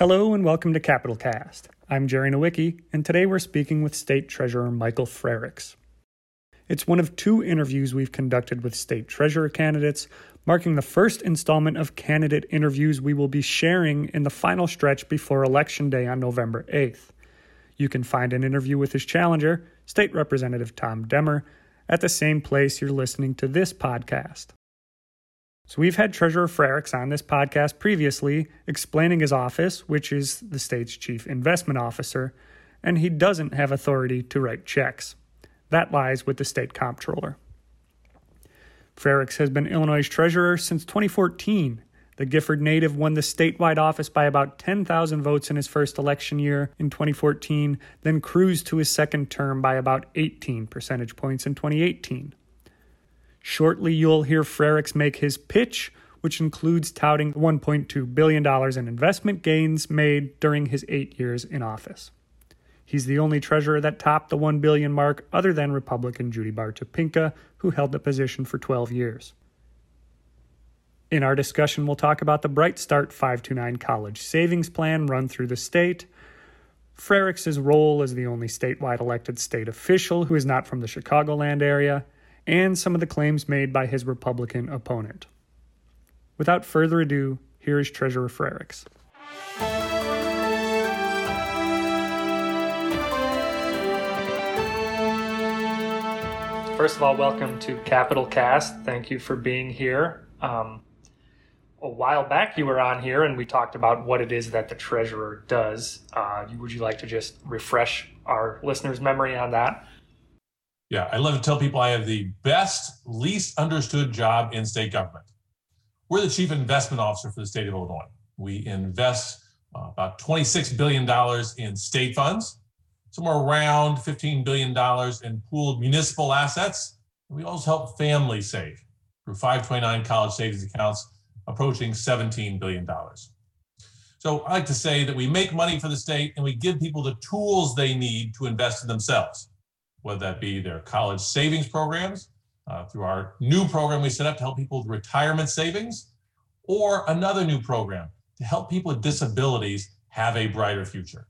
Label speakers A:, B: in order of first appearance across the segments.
A: Hello and welcome to Capitol Cast. I'm Jerry Nowicki, and today we're speaking with State Treasurer Michael Frerichs. It's one of two interviews we've conducted with state treasurer candidates, marking the first installment of candidate interviews we will be sharing in the final stretch before Election Day on November 8th. You can find an interview with his challenger, State Representative Tom Demmer, at the same place you're listening to this podcast. So, we've had Treasurer Frerichs on this podcast previously explaining his office, which is the state's chief investment officer, and he doesn't have authority to write checks. That lies with the state comptroller. Frerichs has been Illinois' treasurer since 2014. The Gifford native won the statewide office by about 10,000 votes in his first election year in 2014, then cruised to his second term by about 18 percentage points in 2018. Shortly, you'll hear Frerichs make his pitch, which includes touting $1.2 billion in investment gains made during his eight years in office. He's the only treasurer that topped the 1 billion mark other than Republican Judy Baar Topinka, who held the position for 12 years. In our discussion, we'll talk about the Bright Start 529 college savings plan run through the state, Frerichs' role as the only statewide elected state official who is not from the Chicagoland area, and some of the claims made by his Republican opponent. Without further ado, here is Treasurer Frerichs. First of all, welcome to Capitol Cast. Thank you for being here. Um, a while back, you were on here and we talked about what it is that the treasurer does. Uh, would you like to just refresh our listeners' memory on that?
B: Yeah, I love to tell people I have the best, least understood job in state government. We're the chief investment officer for the state of Illinois. We invest uh, about $26 billion in state funds somewhere around $15 billion in pooled municipal assets. We also help families save through 529 college savings accounts approaching $17 billion. So I like to say that we make money for the state and we give people the tools they need to invest in themselves, whether that be their college savings programs, uh, through our new program we set up to help people with retirement savings, or another new program to help people with disabilities have a brighter future.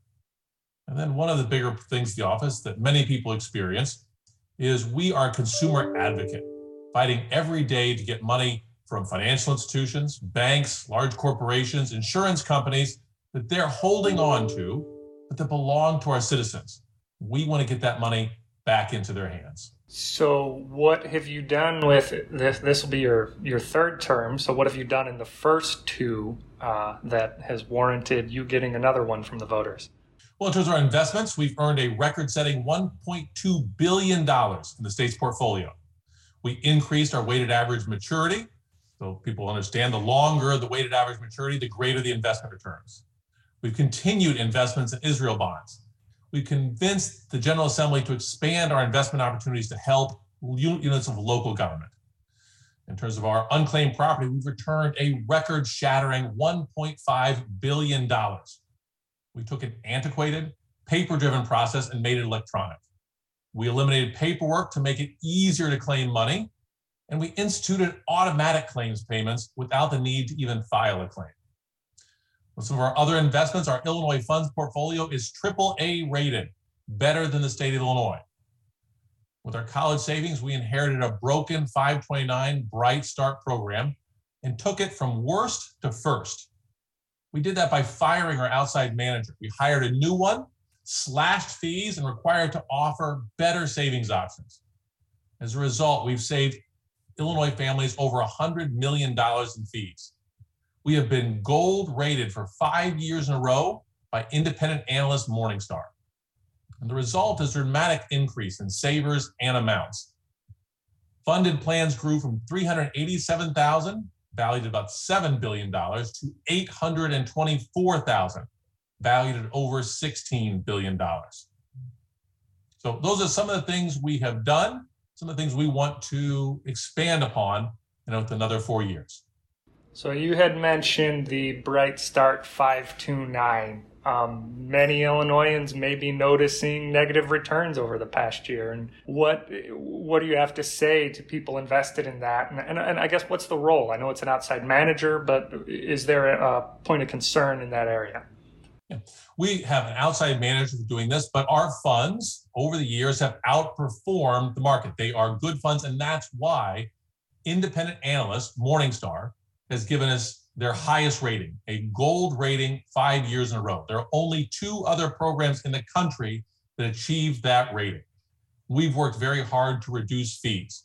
B: And then one of the bigger things the office that many people experience is we are a consumer advocate, fighting every day to get money from financial institutions, banks, large corporations, insurance companies that they're holding on to, but that belong to our citizens. We want to get that money back into their hands.
A: So, what have you done with this? This will be your your third term. So, what have you done in the first two uh, that has warranted you getting another one from the voters?
B: Well, in terms of our investments, we've earned a record setting $1.2 billion in the state's portfolio. We increased our weighted average maturity. So people understand the longer the weighted average maturity, the greater the investment returns. We've continued investments in Israel bonds. We've convinced the General Assembly to expand our investment opportunities to help units of local government. In terms of our unclaimed property, we've returned a record shattering $1.5 billion we took an antiquated, paper driven process and made it electronic. We eliminated paperwork to make it easier to claim money, and we instituted automatic claims payments without the need to even file a claim. Some of our other investments, our Illinois funds portfolio is triple A rated, better than the state of Illinois. With our college savings, we inherited a broken 529 Bright Start program and took it from worst to first. We did that by firing our outside manager. We hired a new one, slashed fees, and required to offer better savings options. As a result, we've saved Illinois families over $100 million in fees. We have been gold rated for five years in a row by independent analyst Morningstar. And the result is a dramatic increase in savers and amounts. Funded plans grew from 387,000 valued at about $7 billion, to 824,000, valued at over $16 billion. So those are some of the things we have done, some of the things we want to expand upon you know, with another four years.
A: So you had mentioned the Bright Start 529 um, many Illinoisans may be noticing negative returns over the past year. And what what do you have to say to people invested in that? And, and, and I guess what's the role? I know it's an outside manager, but is there a point of concern in that area?
B: Yeah. We have an outside manager doing this, but our funds over the years have outperformed the market. They are good funds, and that's why independent analyst Morningstar has given us their highest rating, a gold rating five years in a row. There are only two other programs in the country that achieve that rating. We've worked very hard to reduce fees.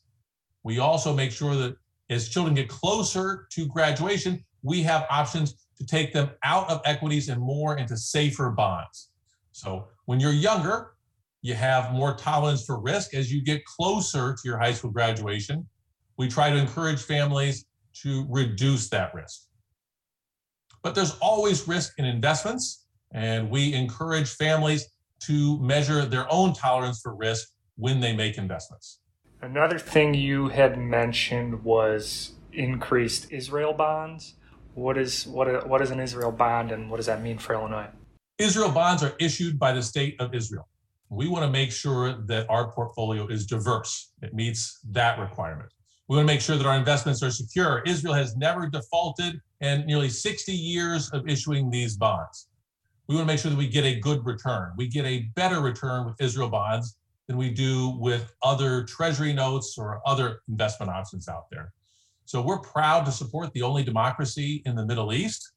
B: We also make sure that as children get closer to graduation, we have options to take them out of equities and more into safer bonds. So when you're younger, you have more tolerance for risk. As you get closer to your high school graduation, we try to encourage families to reduce that risk. But there's always risk in investments, and we encourage families to measure their own tolerance for risk when they make investments.
A: Another thing you had mentioned was increased Israel bonds. What is what what is an Israel bond and what does that mean for Illinois?
B: Israel bonds are issued by the state of Israel. We want to make sure that our portfolio is diverse. It meets that requirement. We want to make sure that our investments are secure. Israel has never defaulted in nearly 60 years of issuing these bonds. We want to make sure that we get a good return. We get a better return with Israel bonds than we do with other treasury notes or other investment options out there. So we're proud to support the only democracy in the Middle East,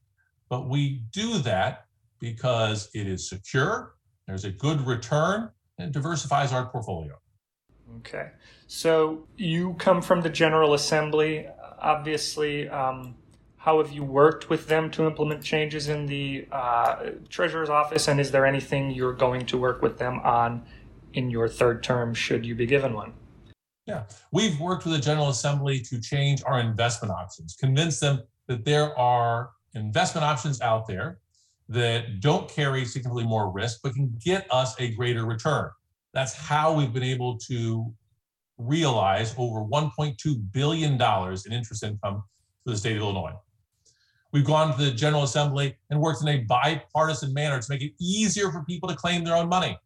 B: but we do that because it is secure, there's a good return, and diversifies our portfolio.
A: Okay. So you come from the General Assembly. Obviously, um, how have you worked with them to implement changes in the uh, Treasurer's office? And is there anything you're going to work with them on in your third term, should you be given one?
B: Yeah, we've worked with the General Assembly to change our investment options, convince them that there are investment options out there that don't carry significantly more risk, but can get us a greater return. That's how we've been able to realize over $1.2 billion in interest income for the state of Illinois. We've gone to the General Assembly and worked in a bipartisan manner to make it easier for people to claim their own money.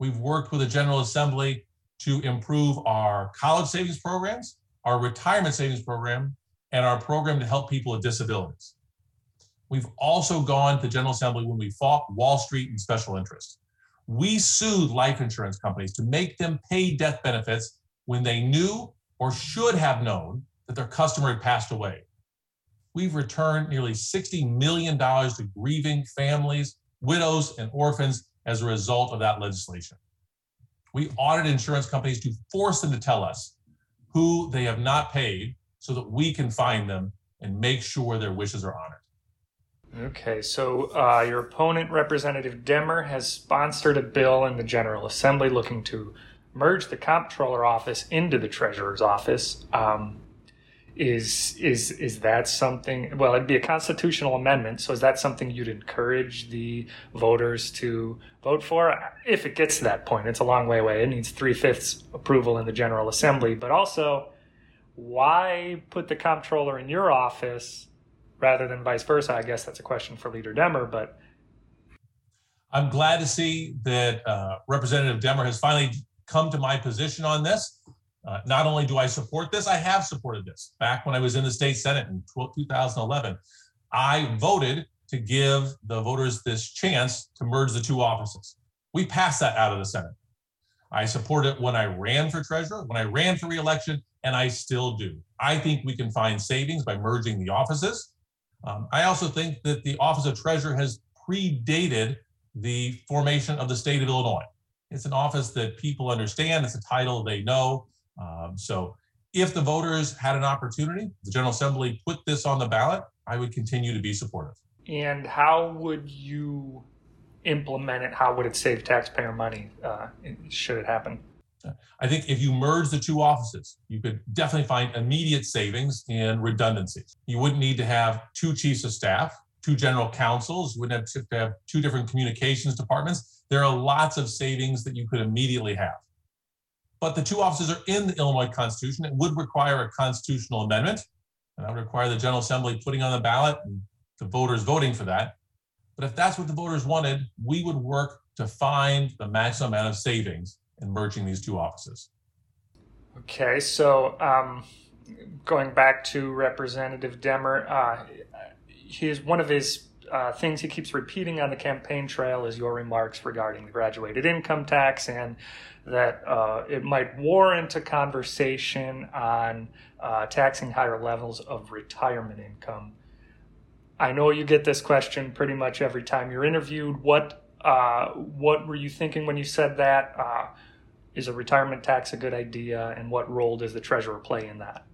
B: We've worked with the General Assembly to improve our college savings programs, our retirement savings program, and our program to help people with disabilities. We've also gone to the General Assembly when we fought Wall Street and special interest. We sued life insurance companies to make them pay death benefits when they knew or should have known that their customer had passed away. We've returned nearly $60 million to grieving families, widows, and orphans as a result of that legislation. We audit insurance companies to force them to tell us who they have not paid so that we can find them and make sure their wishes are honored.
A: Okay, so uh, your opponent, Representative Demmer, has sponsored a bill in the General Assembly looking to merge the comptroller office into the treasurer's office. Um, is is is that something well it'd be a constitutional amendment so is that something you'd encourage the voters to vote for if it gets to that point it's a long way away it needs three-fifths approval in the general assembly but also why put the comptroller in your office rather than vice versa i guess that's a question for leader demmer but
B: i'm glad to see that uh, representative demmer has finally come to my position on this uh, not only do I support this, I have supported this. Back when I was in the state senate in 2011, I voted to give the voters this chance to merge the two offices. We passed that out of the Senate. I supported it when I ran for treasurer, when I ran for reelection, and I still do. I think we can find savings by merging the offices. Um, I also think that the office of treasurer has predated the formation of the state of Illinois. It's an office that people understand, it's a title they know. Um, so if the voters had an opportunity, the General Assembly put this on the ballot, I would continue to be supportive.
A: And how would you implement it? How would it save taxpayer money uh, should it happen?
B: I think if you merge the two offices, you could definitely find immediate savings in redundancies. You wouldn't need to have two chiefs of staff, two general counsels, you wouldn't have to have two different communications departments. There are lots of savings that you could immediately have but the two offices are in the Illinois Constitution. It would require a constitutional amendment, and that would require the General Assembly putting on the ballot and the voters voting for that. But if that's what the voters wanted, we would work to find the maximum amount of savings in merging these two offices.
A: Okay, so um, going back to Representative Demmer, uh, his one of his uh, things he keeps repeating on the campaign trail is your remarks regarding the graduated income tax and that uh, it might warrant a conversation on uh, taxing higher levels of retirement income. I know you get this question pretty much every time you're interviewed. What uh, what were you thinking when you said that? Is a retirement tax a good idea, and what role does the treasurer play in that?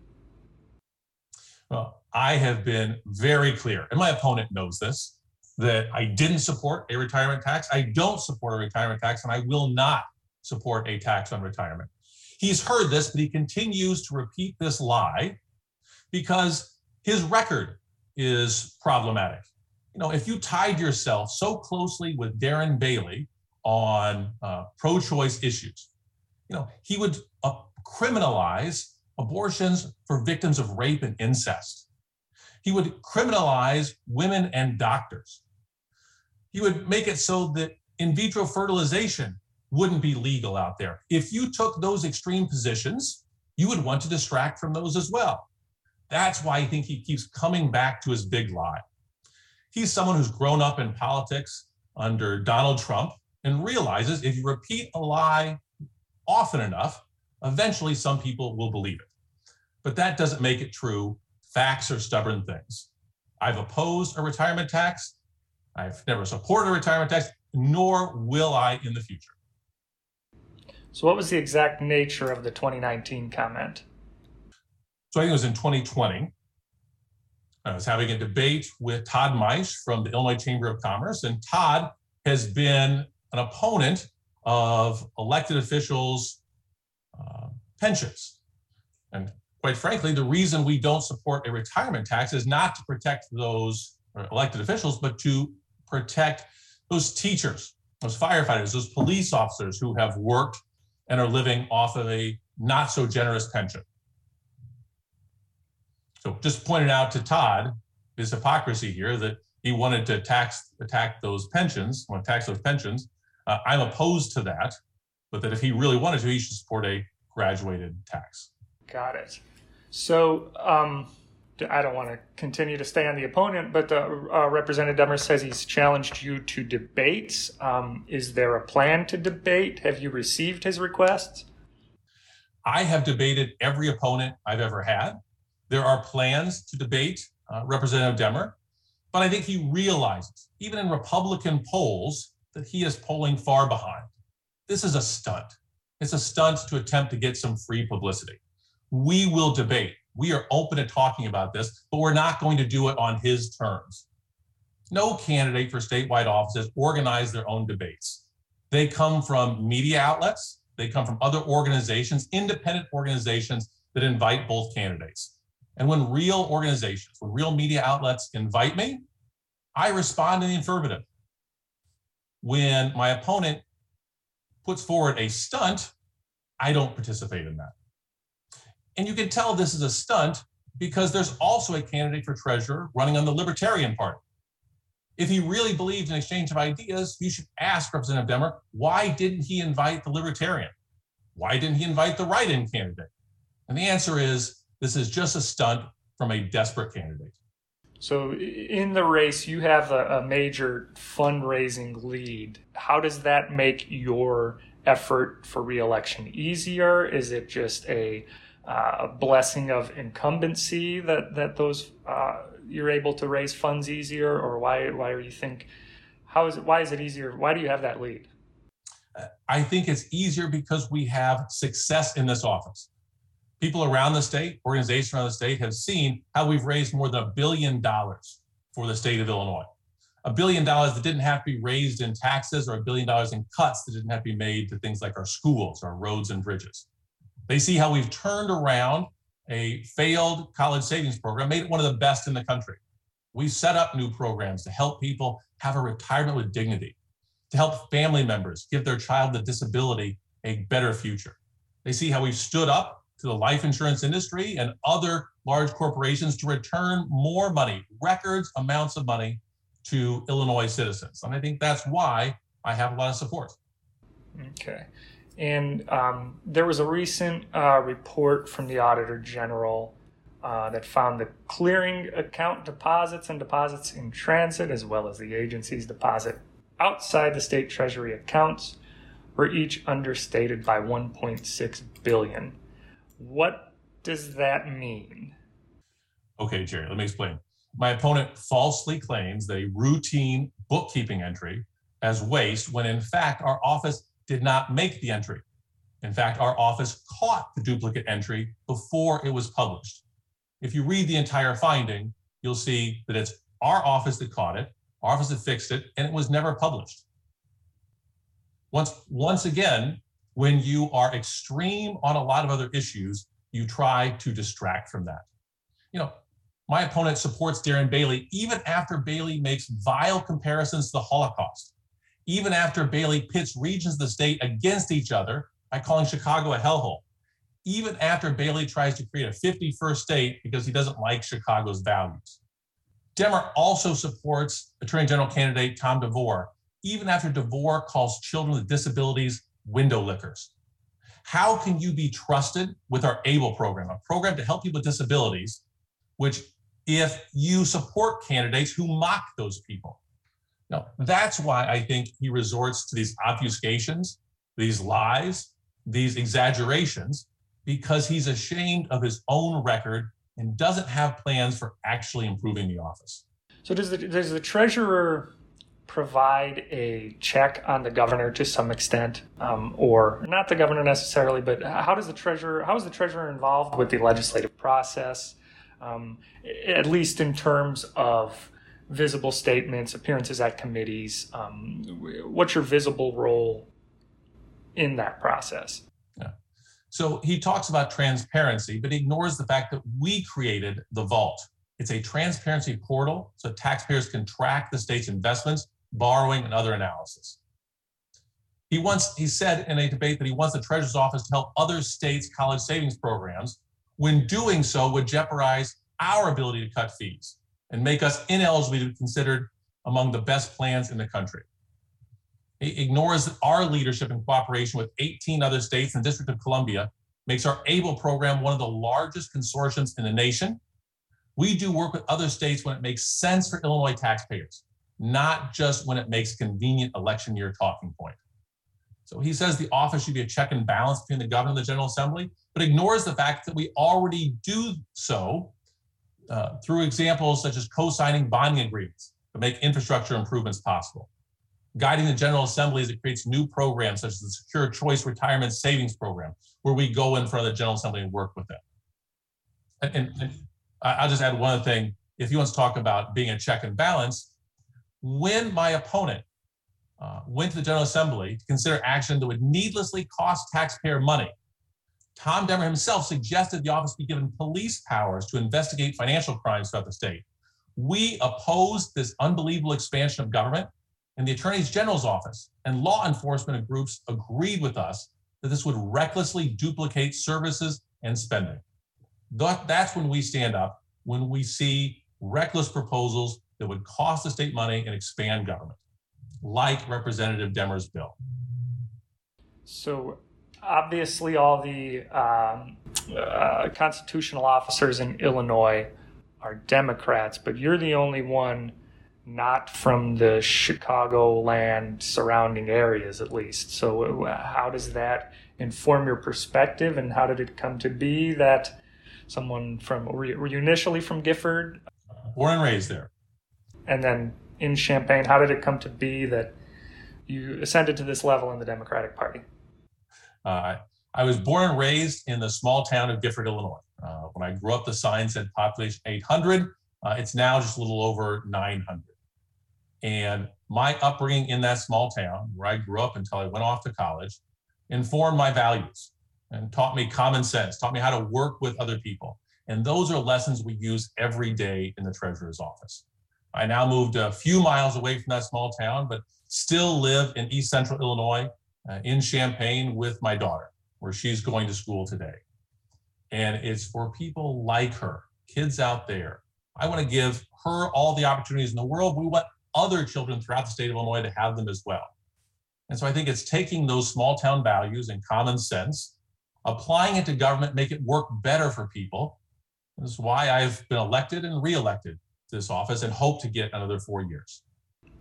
B: Well, I have been very clear, and my opponent knows this, that I didn't support a retirement tax. I don't support a retirement tax, and I will not support a tax on retirement. He's heard this, but he continues to repeat this lie because his record is problematic. You know, if you tied yourself so closely with Darren Bailey on uh, pro choice issues, you know, he would uh, criminalize abortions for victims of rape and incest. He would criminalize women and doctors. He would make it so that in vitro fertilization wouldn't be legal out there. If you took those extreme positions, you would want to distract from those as well. That's why I think he keeps coming back to his big lie. He's someone who's grown up in politics under Donald Trump and realizes if you repeat a lie often enough, eventually some people will believe it. But that doesn't make it true. Facts are stubborn things. I've opposed a retirement tax. I've never supported a retirement tax, nor will I in the future.
A: So, what was the exact nature of the 2019 comment?
B: So, I think it was in 2020. I was having a debate with Todd Maisch from the Illinois Chamber of Commerce, and Todd has been an opponent of elected officials' uh, pensions. And quite frankly, the reason we don't support a retirement tax is not to protect those elected officials, but to protect those teachers, those firefighters, those police officers who have worked and are living off of a not so generous pension. So just pointed out to Todd his hypocrisy here that he wanted to tax attack those pensions, want to tax those pensions. Uh, I'm opposed to that, but that if he really wanted to, he should support a graduated tax.
A: Got it. So um, I don't want to continue to stay on the opponent, but the, uh, Representative Demmer says he's challenged you to debates. Um, is there a plan to debate? Have you received his requests?
B: I have debated every opponent I've ever had. There are plans to debate uh, Representative Demmer, but I think he realizes, even in Republican polls, that he is polling far behind. This is a stunt. It's a stunt to attempt to get some free publicity. We will debate. We are open to talking about this, but we're not going to do it on his terms. No candidate for statewide offices organize their own debates. They come from media outlets, they come from other organizations, independent organizations that invite both candidates. And when real organizations, when real media outlets invite me, I respond in the affirmative. When my opponent puts forward a stunt, I don't participate in that. And you can tell this is a stunt because there's also a candidate for treasurer running on the Libertarian Party. If he really believed in exchange of ideas, you should ask Representative Demmer, why didn't he invite the Libertarian? Why didn't he invite the write in candidate? And the answer is this is just a stunt from a desperate candidate.
A: So, in the race, you have a, a major fundraising lead. How does that make your effort for reelection easier? Is it just a uh, blessing of incumbency that that those uh, you're able to raise funds easier, or why why are you think how is it why is it easier? Why do you have that lead?
B: I think it's easier because we have success in this office. People around the state, organizations around the state have seen how we've raised more than a billion dollars for the state of Illinois. A billion dollars that didn't have to be raised in taxes or a billion dollars in cuts that didn't have to be made to things like our schools, our roads and bridges. They see how we've turned around a failed college savings program, made it one of the best in the country. We've set up new programs to help people have a retirement with dignity, to help family members give their child with disability a better future. They see how we've stood up to the life insurance industry and other large corporations to return more money, records amounts of money to Illinois citizens. And I think that's why I have a lot of support.
A: Okay. And um, there was a recent uh, report from the Auditor General uh, that found the clearing account deposits and deposits in transit, as well as the agency's deposit outside the state treasury accounts, were each understated by 1.6 billion. What does that mean?
B: Okay, Jerry, let me explain. My opponent falsely claims that a routine bookkeeping entry as waste when in fact our office did not make the entry. In fact, our office caught the duplicate entry before it was published. If you read the entire finding, you'll see that it's our office that caught it, our office that fixed it, and it was never published. Once, once again, when you are extreme on a lot of other issues, you try to distract from that. You know, my opponent supports Darren Bailey even after Bailey makes vile comparisons to the Holocaust, even after Bailey pits regions of the state against each other by calling Chicago a hellhole, even after Bailey tries to create a 51st state because he doesn't like Chicago's values. Demmer also supports Attorney General candidate Tom DeVore, even after DeVore calls children with disabilities window lickers. How can you be trusted with our ABLE program, a program to help people with disabilities, which if you support candidates who mock those people? No, that's why I think he resorts to these obfuscations, these lies, these exaggerations, because he's ashamed of his own record and doesn't have plans for actually improving the office.
A: So does the does the treasurer provide a check on the governor to some extent, um, or not the governor necessarily, but how does the treasurer how is the treasurer involved with the legislative process, um, at least in terms of visible statements, appearances at committees? Um, what's your visible role in that process?
B: Yeah. So he talks about transparency, but ignores the fact that we created the vault. It's a transparency portal so taxpayers can track the state's investments, borrowing, and other analysis. He once he said in a debate that he wants the treasurer's office to help other states' college savings programs. When doing so, would jeopardize our ability to cut fees and make us ineligible to be considered among the best plans in the country. He ignores our leadership and cooperation with 18 other states and the District of Columbia, makes our ABLE program one of the largest consortiums in the nation. We do work with other states when it makes sense for Illinois taxpayers, not just when it makes convenient election year talking point. So he says the office should be a check and balance between the governor and the General Assembly, but ignores the fact that we already do so uh, through examples such as co-signing bonding agreements to make infrastructure improvements possible guiding the General Assembly as it creates new programs such as the Secure Choice Retirement Savings Program, where we go in front of the General Assembly and work with them. And, and, and I'll just add one thing. If he wants to talk about being a check and balance, when my opponent uh, went to the General Assembly to consider action that would needlessly cost taxpayer money, Tom Demmer himself suggested the office be given police powers to investigate financial crimes throughout the state. We opposed this unbelievable expansion of government and the Attorney General's office and law enforcement groups agreed with us that this would recklessly duplicate services and spending. That's when we stand up, when we see reckless proposals that would cost the state money and expand government, like Representative Demmer's bill.
A: So, obviously, all the um, uh, constitutional officers in Illinois are Democrats, but you're the only one not from the Chicagoland surrounding areas, at least. So, uh, how does that inform your perspective, and how did it come to be that someone from were you, were you initially from Gifford?
B: Born and raised there.
A: And then in Champaign, how did it come to be that you ascended to this level in the Democratic Party?
B: Uh, I was born and raised in the small town of Gifford, Illinois. Uh, when I grew up, the sign said population 800. Uh, it's now just a little over 900. And my upbringing in that small town where I grew up until I went off to college informed my values and taught me common sense, taught me how to work with other people. And those are lessons we use every day in the treasurer's office. I now moved a few miles away from that small town, but still live in East Central Illinois uh, in Champaign with my daughter, where she's going to school today. And it's for people like her, kids out there. I want to give her all the opportunities in the world. We want other children throughout the state of Illinois to have them as well. And so I think it's taking those small town values and common sense, applying it to government, make it work better for people, This is why I've been elected and reelected this office and hope to get another four years.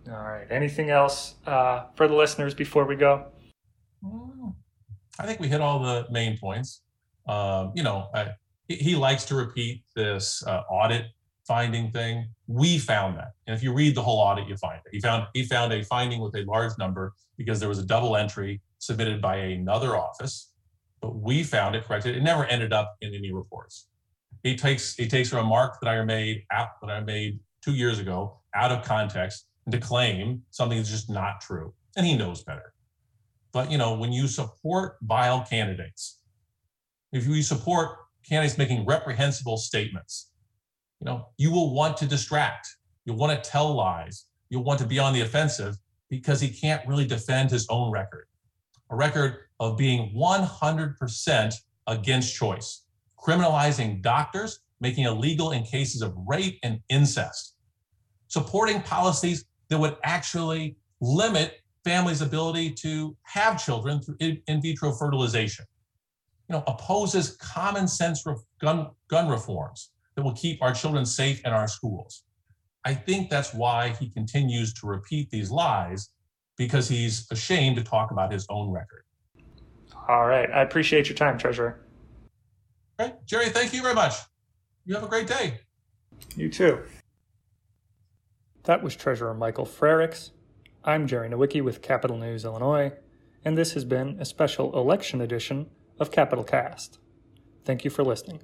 A: All right. Anything else uh, for the listeners before we go?
B: Mm, I think we hit all the main points. Um, you know, I, he, he, likes to repeat this uh, audit finding thing. We found that, and if you read the whole audit, you find it. He found he found a finding with a large number because there was a double entry submitted by another office, but we found it corrected. It never ended up in any reports. He takes he takes a remark that I made out that I made two years ago out of context and to claim something that's just not true, and he knows better. But you know, when you support vile candidates, if you support candidates making reprehensible statements, you know, you will want to distract. You'll want to tell lies. You'll want to be on the offensive because he can't really defend his own record. A record of being 100% against choice, criminalizing doctors, making illegal in cases of rape and incest, supporting policies that would actually limit families' ability to have children through in vitro fertilization. You know, opposes common sense gun, gun reforms that will keep our children safe in our schools. I think that's why he continues to repeat these lies because he's ashamed to talk about his own record.
A: All right. I appreciate your time, Treasurer.
B: Right. Jerry, thank you very much. You have a great day.
A: You too. That was Treasurer Michael Frerichs. I'm Jerry Nowicki with Capitol News Illinois, and this has been a special election edition of Capitol Cast. Thank you for listening.